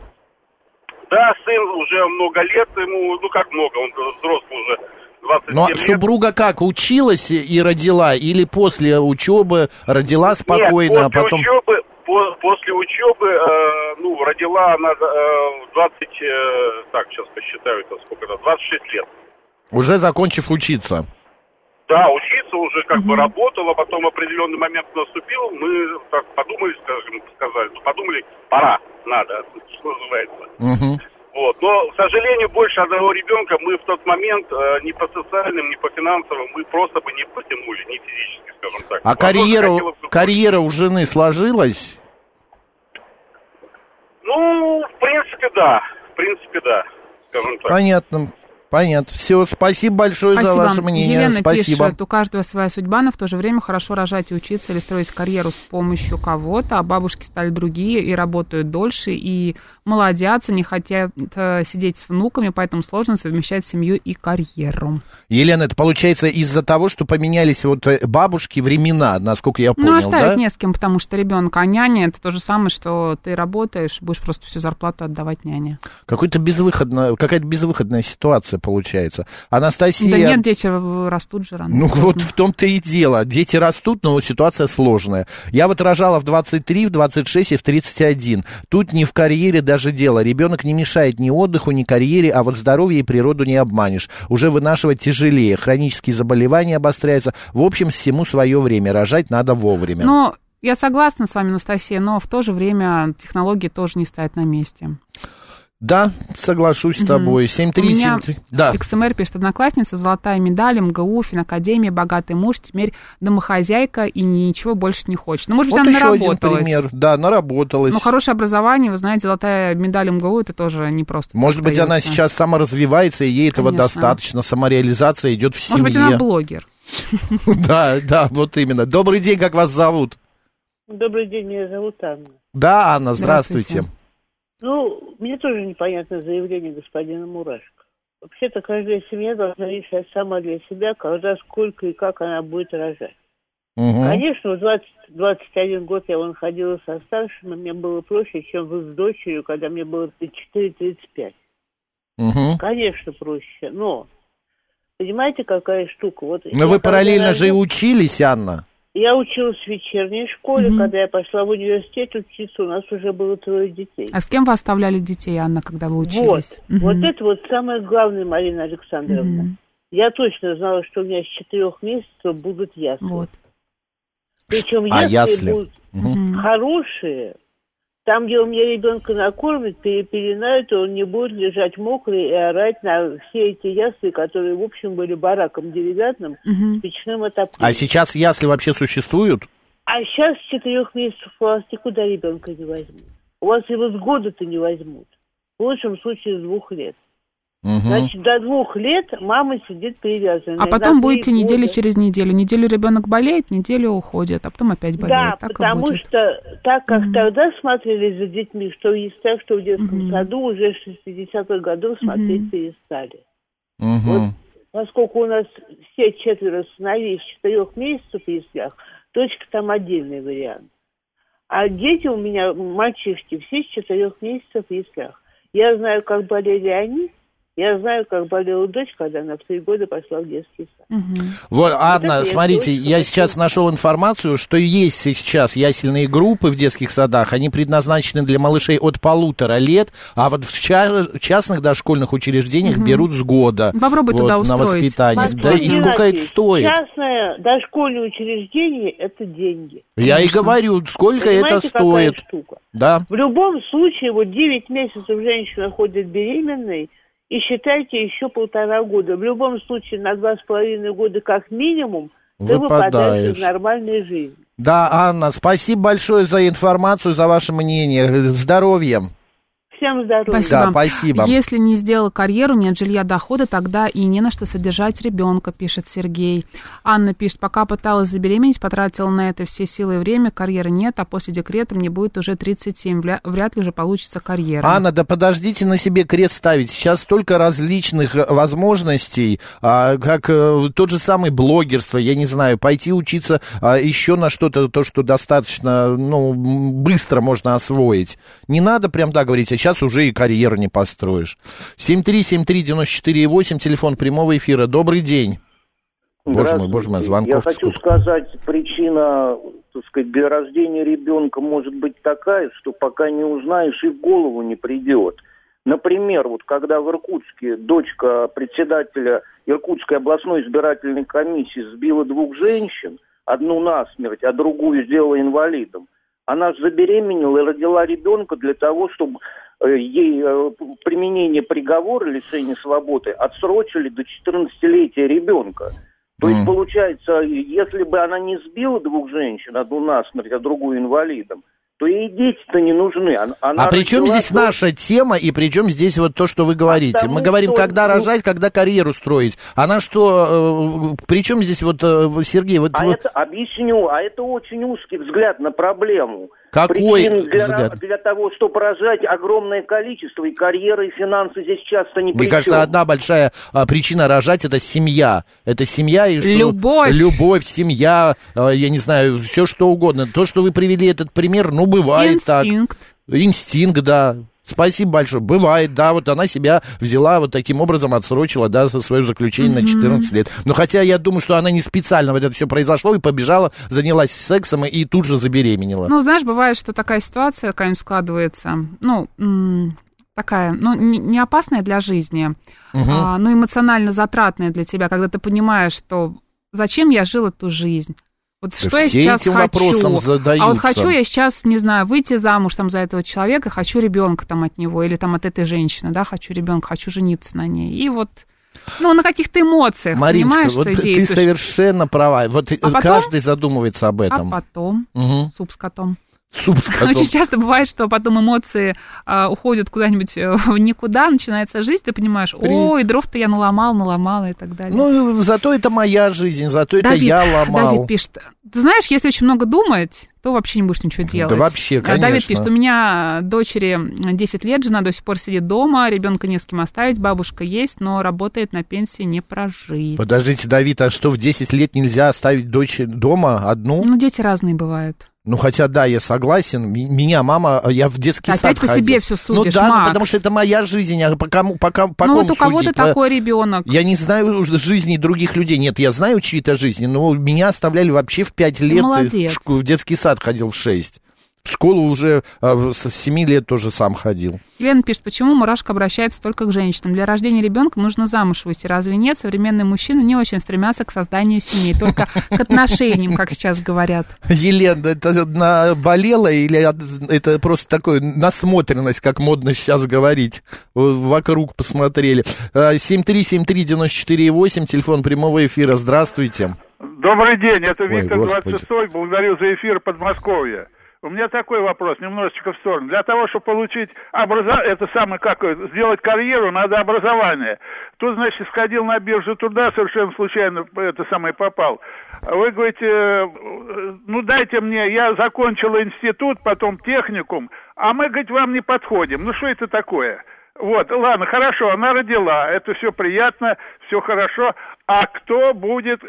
Да, сын уже много лет, ему, ну как много, он взрослый уже, 27 Но лет. супруга как, училась и родила? Или после учебы родила спокойно, Нет, а после потом... учебы, после учебы, э, ну, родила она э, в 20, э, так, сейчас посчитаю, это сколько это, 26 лет. Уже закончив учиться? Да, учиться уже как бы работала, потом определенный момент наступил, мы так подумали, скажем, сказали, ну, подумали, пора, надо, что называется. Мгм. Вот. Но, к сожалению, больше одного ребенка мы в тот момент э, ни по социальным, ни по финансовым мы просто бы не потянули, не физически, скажем так. А Возможно, карьера, хотелось карьера у жены сложилась? Ну, в принципе, да. В принципе, да. Скажем так. Понятно. Понятно. Все, спасибо большое за ваше мнение. Елена спасибо. пишет, у каждого своя судьба, но в то же время хорошо рожать и учиться или строить карьеру с помощью кого-то, а бабушки стали другие и работают дольше, и молодятся, не хотят э, сидеть с внуками, поэтому сложно совмещать семью и карьеру. Елена, это получается из-за того, что поменялись вот э, бабушки времена, насколько я понял, ну, оставить да? не с кем, потому что ребенка, а няня это то же самое, что ты работаешь, будешь просто всю зарплату отдавать няне. Какой-то безвыходная, какая-то безвыходная ситуация получается. Анастасия... Да нет, дети растут же рано. Ну поздно. вот в том-то и дело. Дети растут, но ситуация сложная. Я вот рожала в 23, в 26 и в 31. Тут не в карьере даже дело. Ребенок не мешает ни отдыху, ни карьере, а вот здоровье и природу не обманешь. Уже вынашивать тяжелее. Хронические заболевания обостряются. В общем, всему свое время. Рожать надо вовремя. Но я согласна с вами, Анастасия, но в то же время технологии тоже не стоят на месте. Да, соглашусь с тобой. У 73739. меня Да. XMR пишет, одноклассница, золотая медаль, МГУ, финакадемия, богатый муж, теперь домохозяйка и ничего больше не хочет. Ну, может быть, Вот она еще один наработалась. пример. Да, наработалась. Ну, хорошее образование, вы знаете, золотая медаль МГУ, это тоже не просто. Может быть, она сейчас саморазвивается, и ей этого Конечно. достаточно. Самореализация идет в семье. Может быть, она блогер. Да, да, вот именно. Добрый день, как вас зовут? Добрый день, меня зовут Анна. Да, Анна, здравствуйте. Ну, мне тоже непонятно заявление господина Мурашко. Вообще-то каждая семья должна решать сама для себя, когда, сколько и как она будет рожать. Мгм. Конечно, в 20, 21 год я вон ходила со старшим, и мне было проще, чем вы с дочерью, когда мне было 34-35. Мгм. Конечно, проще, но понимаете, какая штука? Вот Но вы параллельно же и учились, Анна. Я училась в вечерней школе, Мгм. когда я пошла в университет учиться, у нас уже было трое детей. А с кем вы оставляли детей, Анна, когда вы Вот, учились? Мгм. вот это вот самое главное, Марина Александровна. Мгм. Я точно знала, что у меня с четырех месяцев будут ясли. Вот. Причем А, ясли, ясли. будут Мгм. хорошие. Там, где у меня ребенка накормят, перепеленают, он не будет лежать мокрый и орать на все эти ясли, которые, в общем, были бараком деревянным Мгм. с печным отоплением. А сейчас ясли вообще существуют? А сейчас с четырех месяцев у вас никуда ребенка не возьмут. У вас его с года-то не возьмут. В лучшем случае с двух лет. Мгм. Значит, до двух лет мама сидит перевязанная. А потом будете недели года. через неделю. Неделю ребенок болеет, неделю уходит, а потом опять болеет. Да, так потому будет. что так как тогда смотрели за детьми, что в яслях, что в детском Мгм. саду, уже с 60-х годов смотреть Мгм. перестали. Мгм. Поскольку у нас все четверо сыновей с четырех месяцев в яслях, точка там отдельный вариант. А дети у меня, мальчишки, все с четырех месяцев в яслях. Я знаю, как болели они, я знаю, как болела дочь, когда она в три года пошла в детский сад. Мгм. Вот, Анна, это я смотрите, точно я сейчас нашел информацию, что есть сейчас ясельные группы в детских садах, они предназначены для малышей от полутора лет, а вот в ча- частных дошкольных учреждениях берут с года. Попробуй туда на устроить. воспитание. Максим Да и сколько это стоит? Частное дошкольное учреждение – это деньги. Я и говорю, сколько это Понимаете, какая стоит. штука? Да. В любом случае, вот 9 месяцев женщина ходит беременной, и считайте еще полтора года. В любом случае, на два с половиной года как минимум ты выпадаешь Выпадаешь. из нормальной жизни. Да, Анна, спасибо большое за информацию, за ваше мнение. Здоровья. Всем здоровья. Спасибо. Да, спасибо. Если не сделал карьеру, нет жилья дохода, тогда и не на что содержать ребенка, пишет Сергей. Анна пишет, пока пыталась забеременеть, потратила на это все силы и время, карьеры нет, а после декрета мне будет уже 37, вля- вряд ли уже получится карьера. Анна, да подождите на себе крест ставить. Сейчас столько различных э, возможностей, а, как э, тот же самый блогерство, я не знаю, пойти учиться а, еще на что-то, то, что достаточно, ну, быстро можно освоить. Не надо прям так говорить, а сейчас уже и карьеру не построишь. 7373948, телефон прямого эфира. Добрый день. Боже мой, боже мой, звонков Я хочу сколько. сказать, причина, так сказать, для рождения ребенка может быть такая, что пока не узнаешь и в голову не придет. Например, вот когда в Иркутске дочка председателя Иркутской областной избирательной комиссии сбила двух женщин, одну насмерть, а другую сделала инвалидом, она забеременела и родила ребенка для того, чтобы ей э, применение приговора лишения свободы отсрочили до 14-летия ребенка. То есть, получается, если бы она не сбила двух женщин, одну насмерть, а другую инвалидом, то ей дети-то не нужны. Она, а при чем здесь дочь. наша тема и при чем здесь вот то, что вы говорите? потому Мы говорим, что, когда ну- рожать, когда карьеру строить. Она что, э, при чем здесь вот, э, Сергей, вот А вы- это, объясню, а это очень узкий взгляд на проблему. Какой Причин для, взгляд? для того, чтобы рожать огромное количество, и карьера, и финансы здесь часто не Мне при кажется, одна большая а, причина рожать это семья. Это семья и что... Любовь. Любовь, семья, а, я не знаю, все что угодно. То, что вы привели этот пример, ну, бывает так. Инстинкт. Инстинкт, да. Спасибо большое. Бывает, да, вот она себя взяла вот таким образом, отсрочила, да, свое заключение на 14 лет. Но хотя я думаю, что она не специально вот это все произошло и побежала, занялась сексом и, тут же забеременела. Ну, знаешь, бывает, что такая ситуация какая-нибудь складывается, ну, такая, ну, не, опасная для жизни, а, но эмоционально затратная для тебя, когда ты понимаешь, что зачем я жил эту жизнь. Вот Да что я сейчас хочу? вопросом А вот задаются. хочу я сейчас, не знаю, выйти замуж там за этого человека, хочу ребенка там от него или там от этой женщины, да, хочу ребенка, хочу жениться на ней. И вот, ну, на каких-то эмоциях, Мариночка, понимаешь, вот ты действуешь. совершенно права. Вот А потом- каждый задумывается об этом. А потом Мгм. суп с котом. Суп с котом. Очень часто бывает, что потом эмоции а, уходят куда-нибудь э, в никуда, начинается жизнь, ты понимаешь, При- ой, дров-то я наломал, наломала и так далее. Ну, зато это моя жизнь, зато это Давид, я ломал. Давид пишет, ты знаешь, если очень много думать, то вообще не будешь ничего делать. вообще, А Давид конечно. пишет, у меня дочери 10 лет, жена до сих пор сидит дома, ребенка не с кем оставить, бабушка есть, но работает на пенсии не прожить. Подождите, Давид, а что, в 10 лет нельзя оставить дочь дома одну? Ну, дети разные бывают. Ну, хотя, да, я согласен. Меня мама, я в детский Ты сад опять по ходил. себе всё судишь, Ну да, ну, Макс. потому что это моя жизнь, а по кому, по кому, по ну, ком вот у кого-то такой ребенок. Я не знаю жизни других людей. Нет, я знаю чьи-то жизни, но меня оставляли вообще в 5 лет. и молодец. В, детский сад ходил в 6. В школу уже а, с 7 лет тоже сам ходил. Елена пишет, почему мурашка обращается только к женщинам. Для рождения ребенка нужно замуж выйти. Разве нет? Современные мужчины не очень стремятся к созданию семей, только к отношениям, как сейчас говорят. Елена, это наболело или это просто такое насмотренность, как модно сейчас говорить? Вокруг посмотрели. А, 7373948, телефон прямого эфира. Здравствуйте. Добрый день, это Ой, Виктор господи. 26 благодарю за эфир Подмосковья. У меня такой вопрос, немножечко в сторону. Для того, чтобы получить образование, это самое, как сделать карьеру, надо образование. Тут, значит, сходил на биржу труда, совершенно случайно это самое попал. Вы говорите, э, ну дайте мне, я закончил институт, потом техникум, а мы, говорит, вам не подходим. Ну что это такое? Вот, ладно, хорошо, она родила, это все приятно, все хорошо. А кто будет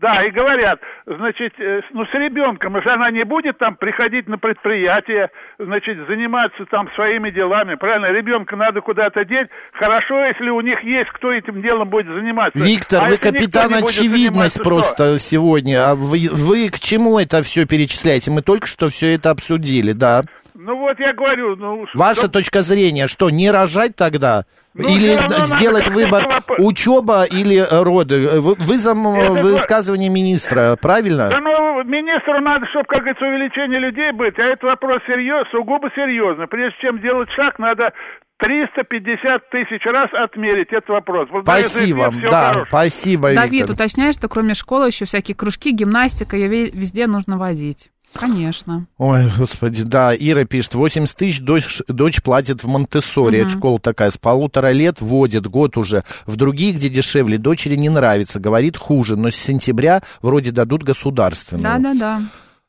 да, и говорят, значит, э, ну с ребенком же она не будет там приходить на предприятие, значит, заниматься там своими делами, правильно? Ребенка надо куда-то деть. Хорошо, если у них есть, кто этим делом будет заниматься. Виктор, А вы капитан очевидность просто сегодня. А вы, вы к чему это все перечисляете? Мы только что все это обсудили, да. Ну вот я говорю, ну... Ваша что- точка зрения, что, не рожать тогда? Ну, или надо сделать как-то выбор учеба или э, роды? Вы, вы за Это высказывание министра, правильно? Да ну, министру надо, чтобы, как говорится, увеличение людей быть, а это вопрос серьез, сугубо серьезно. Прежде чем делать шаг, надо 350 тысяч раз отмерить этот вопрос. За Спасибо, всего да, хорошего. спасибо, Давид, Виктор. уточняешь, что кроме школы еще всякие кружки, гимнастика, ее ве- везде нужно водить. Конечно. Ой, господи, да, Ира пишет, 80 тысяч дочь, дочь платит в Монтессоре, это школа такая, с полутора лет водит, год уже. В другие, где дешевле, дочери не нравится, говорит хуже, но с сентября вроде дадут государственную. Да-да-да.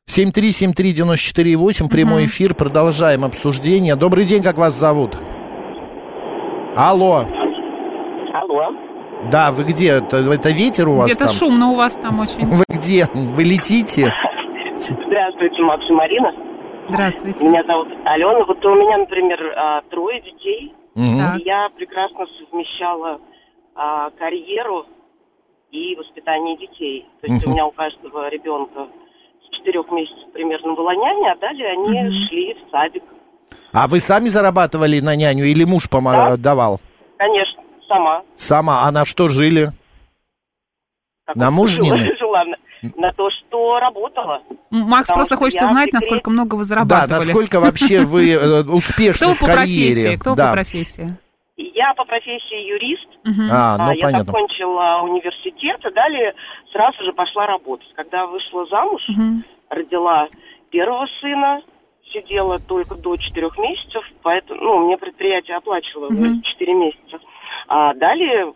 7373948, прямой эфир, продолжаем обсуждение. Добрый день, как вас зовут? Алло, Алло. да, вы где? Это, это ветер у вас Где-то там? шумно у вас там очень. Вы где? Вы летите? Здравствуйте, Макс и Марина. Здравствуйте. Меня зовут Алена. Вот у меня, например, а, трое детей. И я прекрасно совмещала а, карьеру и воспитание детей. То есть Мгм. у меня у каждого ребенка с четырех месяцев примерно была няня, а далее они шли в садик. А вы сами зарабатывали на няню или муж помо- Да. давал? Конечно, сама. Сама. А на что жили? как На мужнины? жила- жила на, то, что работала. М, Макс Потому просто что хочет узнать, декрете. насколько много вы Да, зарабатывали. насколько вообще вы э, успешны в по профессии? карьере. Кто да. по профессии? Я по профессии юрист. А, ну я понятно. закончила университет, и далее сразу же пошла работать. Когда вышла замуж, родила первого сына, сидела только до четырех месяцев, поэтому, ну, мне предприятие оплачивало четыре месяца. А далее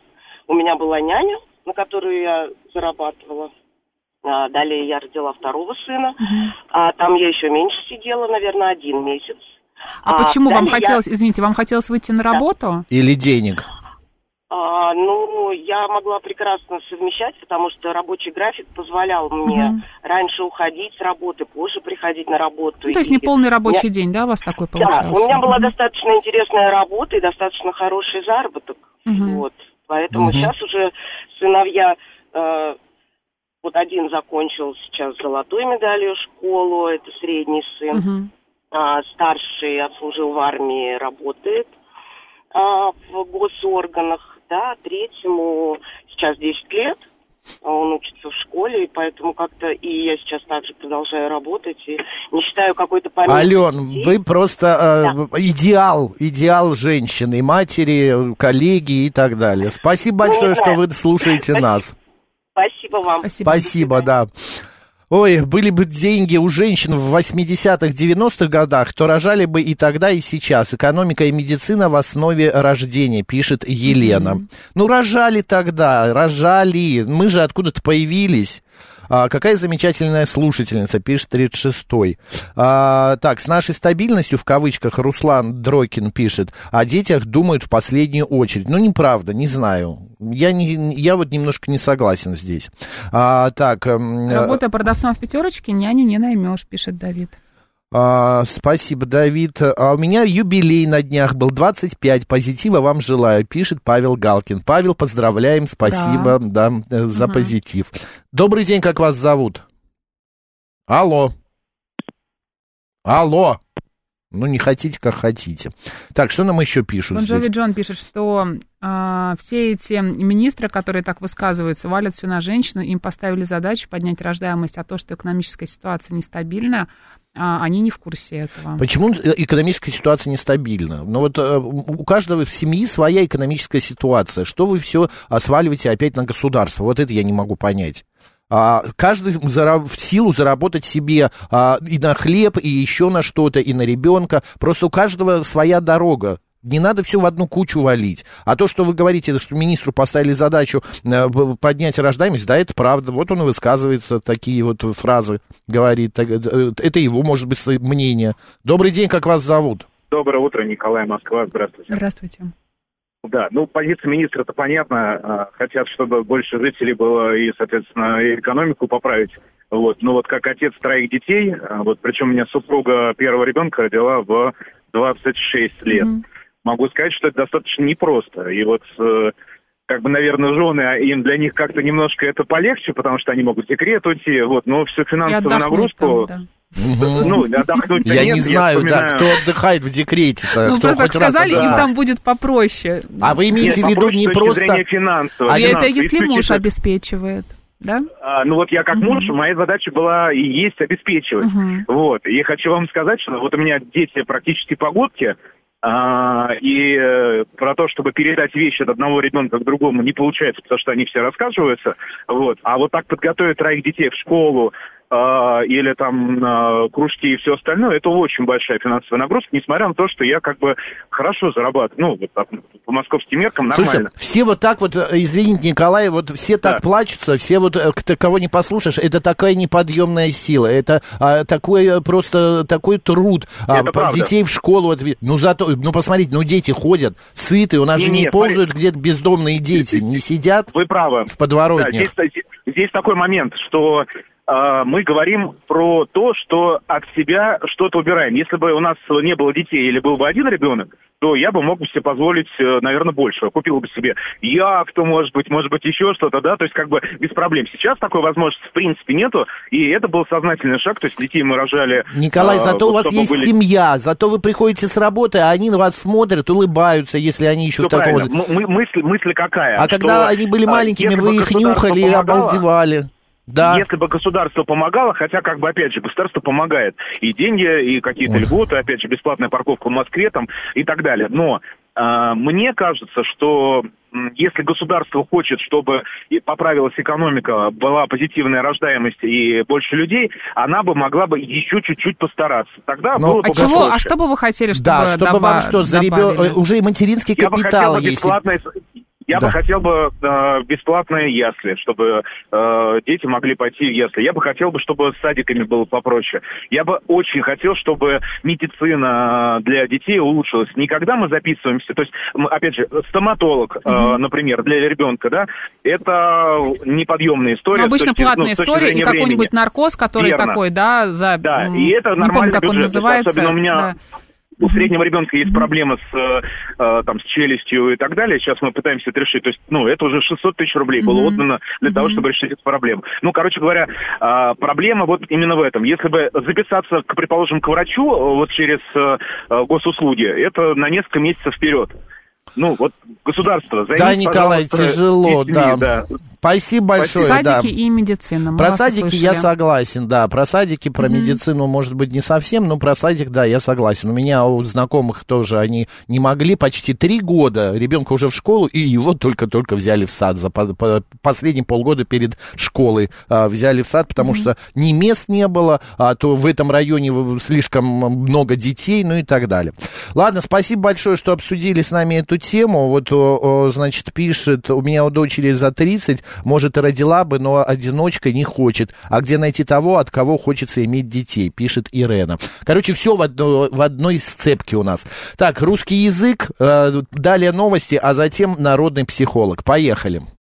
у меня была няня, на которую я зарабатывала. А далее я родила второго сына. А там я еще меньше сидела, наверное, один месяц. А, почему вам далее я- хотелось, извините, вам хотелось выйти на работу? Или денег. А, ну, я могла прекрасно совмещать, потому что рабочий график позволял мне Мгм. раньше уходить с работы, позже приходить на работу. Ну, то есть И не полный рабочий я- день, да, у вас такой Да, получался? у меня была Мгм. достаточно интересная работа и достаточно хороший заработок. Мгм. Вот. Поэтому Мгм. сейчас уже сыновья, э, вот один закончил сейчас золотой медалью школу, это средний сын. Мгм. А, старший отслужил в армии, работает а, в госорганах, да, третьему сейчас 10 лет, а он учится в школе, и поэтому как-то и я сейчас также продолжаю работать, и не считаю какой-то памяти. Ален, вы просто э, идеал, идеал женщины, матери, коллеги и так далее. Спасибо Ну, большое, не что вы слушаете нас. Спасибо вам. Спасибо, да. Ой, были бы деньги у женщин в 80-х, 90-х годах, то рожали бы и тогда, и сейчас. Экономика и медицина в основе рождения, пишет Елена. Ну, рожали тогда, рожали. Мы же откуда-то появились. А, какая замечательная слушательница, пишет 36-й. А, так, с нашей стабильностью, в кавычках, Руслан Дрокин пишет, о детях думают в последнюю очередь. Ну, неправда, не знаю. Я, не, я вот немножко не согласен здесь. А, так, эм, Работая продавцом в пятерочке, няню не наймешь, пишет Давид. А, спасибо, Давид. А у меня юбилей на днях был 25. Позитива вам желаю, пишет Павел Галкин. Павел, поздравляем, спасибо да. э, за Мгм. позитив. Добрый день, как вас зовут? Алло. Алло. Ну, не хотите, как хотите. Так, что нам еще пишут Бон Джови? Джон пишет, что а, все эти министры, которые так высказываются, валят все на женщину, им поставили задачу поднять рождаемость, а то, что экономическая ситуация нестабильна, а, они не в курсе этого. Почему э, экономическая ситуация нестабильна? Ну вот э, у каждого в семьи своя экономическая ситуация. Что вы все сваливаете опять на государство? Вот это я не могу понять. А, каждый зара- в силу заработать себе а, и на хлеб, и еще на что-то, и на ребенка. Просто у каждого своя дорога. Не надо все в одну кучу валить. А то, что вы говорите, что министру поставили задачу э, поднять рождаемость, да, это правда. Вот он и высказывается, такие вот фразы говорит. Так, э, Это его, может быть, мнение. Добрый день, как вас зовут? Доброе утро, Николай, Москва. Здравствуйте. Здравствуйте. Да, ну, позиция министра-то понятна. А, Хотят, чтобы больше жителей было и, соответственно, и экономику поправить. Вот. Но вот как отец троих детей, а, вот причем у меня супруга первого ребенка родила в 26 лет. Могу сказать, что это достаточно непросто. И вот э, как бы, наверное, жены, а им для них как-то немножко это полегче, потому что они могут в декрет уйти, вот, но всю финансовую нагрузку... там, да. Ну, отдохнуть Я нет, не знаю, да, вспоминаю- кто отдыхает в декрете-то. Ну, кто просто так хоть раз сказали, им там будет попроще. А вы имеете Нет, в виду не просто... зрения финансового. И это если муж обеспечивает, да? А, ну вот я как муж, моя задача была и есть обеспечивать. Мгм. Вот. И хочу вам сказать, что вот у меня дети практически погодки, а, и э, про то, чтобы передать вещи от одного ребенка к другому не получается, потому что они все рассказываются. Вот. А вот так подготовить троих детей в школу, а, или там на кружки и все остальное, это очень большая финансовая нагрузка, несмотря на то, что я как бы хорошо зарабатываю. Ну, вот так, по московским меркам нормально. Слушай, все вот так вот, э, извините, Николай, вот все так плачутся, все вот, э, кого не послушаешь, это такая неподъемная сила, это а, такой э, просто такой труд. А, Это правда. детей в школу, ви- ну зато, ну посмотрите, ну дети ходят, сытые, у нас же Не-не, не ползают где-то бездомные дети, не сидят Вы правы. в подворотнях. Да, здесь, здесь такой момент, что а, мы говорим про то, что от себя что-то убираем. Если бы у нас не было детей или был бы один ребенок, то я бы мог бы себе позволить, э, наверное, больше. Купил бы себе яхту, может быть, может быть, еще что-то, да, то есть как бы без проблем. Сейчас такой возможности в принципе нету, и это был сознательный шаг, то есть детей мы рожали... Николай, э, зато вот у вас есть были- семья, зато вы приходите с работы, а они на вас смотрят, улыбаются, если они еще Всё в таком... правильно. М- мы- мысль, мысль какая? А что, когда они были а, маленькими, вы их нюхали и обалдевали. Да. Если бы государство помогало, хотя, как бы, опять же, государство помогает. И деньги, и какие-то льготы, опять же, бесплатная парковка в Москве там и так далее. Но а, мне кажется, что если государство хочет, чтобы поправилась экономика, была позитивная рождаемость и больше людей, она бы могла бы еще чуть-чуть постараться. Тогда Но- было бы А чего, проще. а что бы вы хотели, чтобы Да, чтобы вам доба- что, за э, уже и материнский Я бы капитал хотел бы есть. Я Да. бы хотел бы э, бесплатные ясли, чтобы э, дети могли пойти в ясли. Я бы хотел бы, чтобы с садиками было попроще. Я бы очень хотел, чтобы медицина для детей улучшилась. Никогда мы записываемся, то есть, опять же, стоматолог, э, например, для ребенка, да, это неподъемная история. Ну, обычно с точки- платная ну, история и какой-нибудь наркоз, который Верно. такой, да, за... Да, и это не нормальный помню, как он называется. Особенно у меня да. У среднего ребенка есть проблемы с, э, э, там, с челюстью и так далее. Сейчас мы пытаемся это решить. То есть, ну, это уже 600 тысяч рублей было отдано для того, чтобы решить эту проблему. Ну, короче говоря, э, проблема вот именно в этом. Если бы записаться, к, предположим, к врачу э, вот через э, госуслуги, это на несколько месяцев вперед. Ну, вот государство, Да, займись, Николай, тяжело, детьми, да. Спасибо большое, Садики да. и медицина. мы Про садики услышали. я согласен, да. Про садики, про Мгм. медицину, может быть, не совсем, но про садик, да, я согласен. У меня у знакомых тоже они не могли почти три года. Ребенка уже в школу, и его только-только взяли в сад. За по- по- последние полгода перед школой а, взяли в сад, потому что ни мест не было, а то в этом районе слишком много детей, ну и так далее. Ладно, спасибо большое, что обсудили с нами эту тему. Вот, значит, пишет, у меня у дочери за 30, может, родила бы, но одиночка не хочет. А где найти того, от кого хочется иметь детей, пишет Ирена. Короче, все в, одно- в одной сцепке у нас. Так, русский язык, э, далее новости, а затем народный психолог. Поехали.